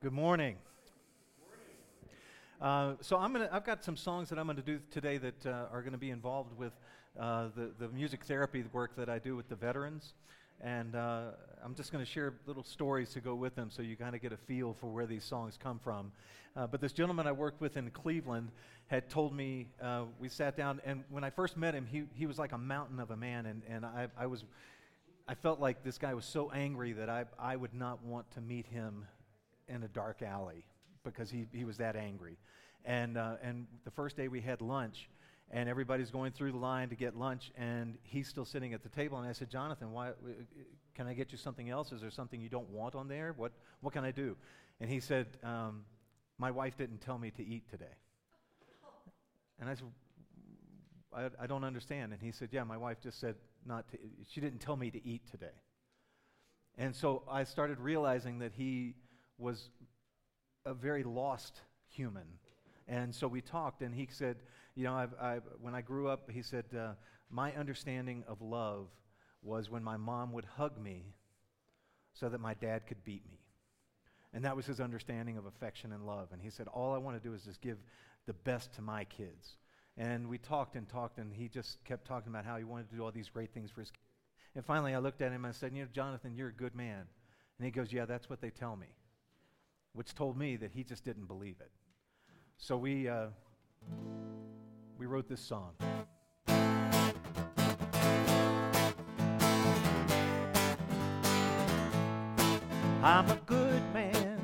Good morning. Uh, so I'm gonna, I've got some songs that I'm going to do today that uh, are going to be involved with uh, the, the music therapy work that I do with the veterans. And uh, I'm just going to share little stories to go with them so you kind of get a feel for where these songs come from. Uh, but this gentleman I worked with in Cleveland had told me, uh, we sat down, and when I first met him, he, he was like a mountain of a man. And, and I, I, was, I felt like this guy was so angry that I, I would not want to meet him in a dark alley because he, he was that angry. And, uh, and the first day we had lunch, and everybody's going through the line to get lunch, and he's still sitting at the table. And I said, Jonathan, why, can I get you something else? Is there something you don't want on there? What, what can I do? And he said, um, My wife didn't tell me to eat today. And I said, I, I don't understand. And he said, Yeah, my wife just said not to, she didn't tell me to eat today. And so I started realizing that he was a very lost human. And so we talked, and he said, You know, I've, I've, when I grew up, he said, uh, My understanding of love was when my mom would hug me so that my dad could beat me. And that was his understanding of affection and love. And he said, All I want to do is just give the best to my kids. And we talked and talked, and he just kept talking about how he wanted to do all these great things for his kids. And finally, I looked at him and I said, You know, Jonathan, you're a good man. And he goes, Yeah, that's what they tell me which told me that he just didn't believe it. So we, uh, we wrote this song. I'm a good man,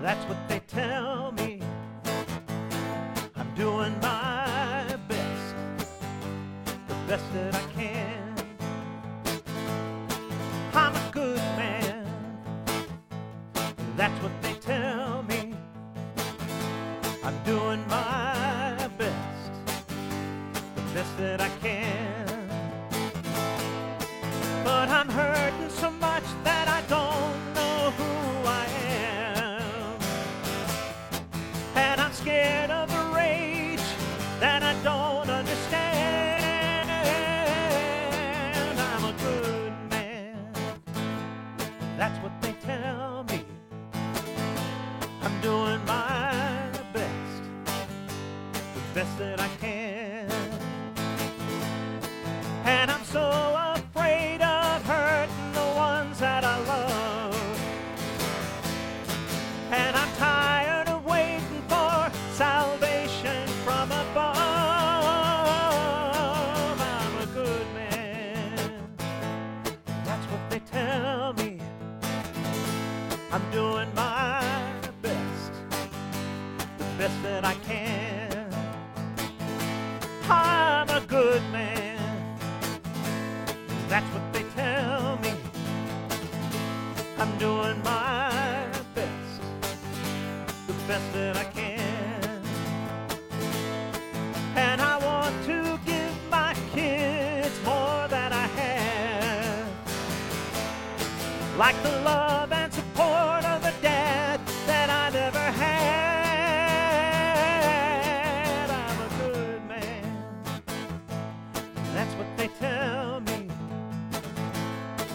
that's what they tell me. I'm doing my best, the best that I can. That's what they tell me. I'm doing my best, the best that I can. But I'm hurting so much that best that I can. And I'm so afraid of hurting the ones that I love. And I'm tired of waiting for salvation from above. I'm a good man. That's what they tell me. I'm doing my best the best that I can. That's what they tell me. I'm doing my best, the best that I can. And I want to give my kids more than I have. Like the love and support of a dad that I never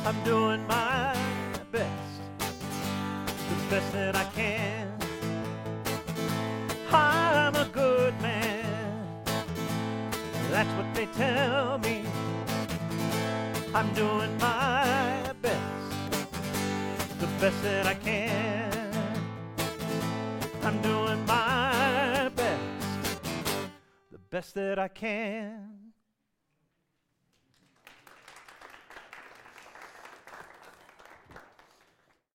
I'm doing my best, the best that I can. I'm a good man, that's what they tell me. I'm doing my best, the best that I can. I'm doing my best, the best that I can.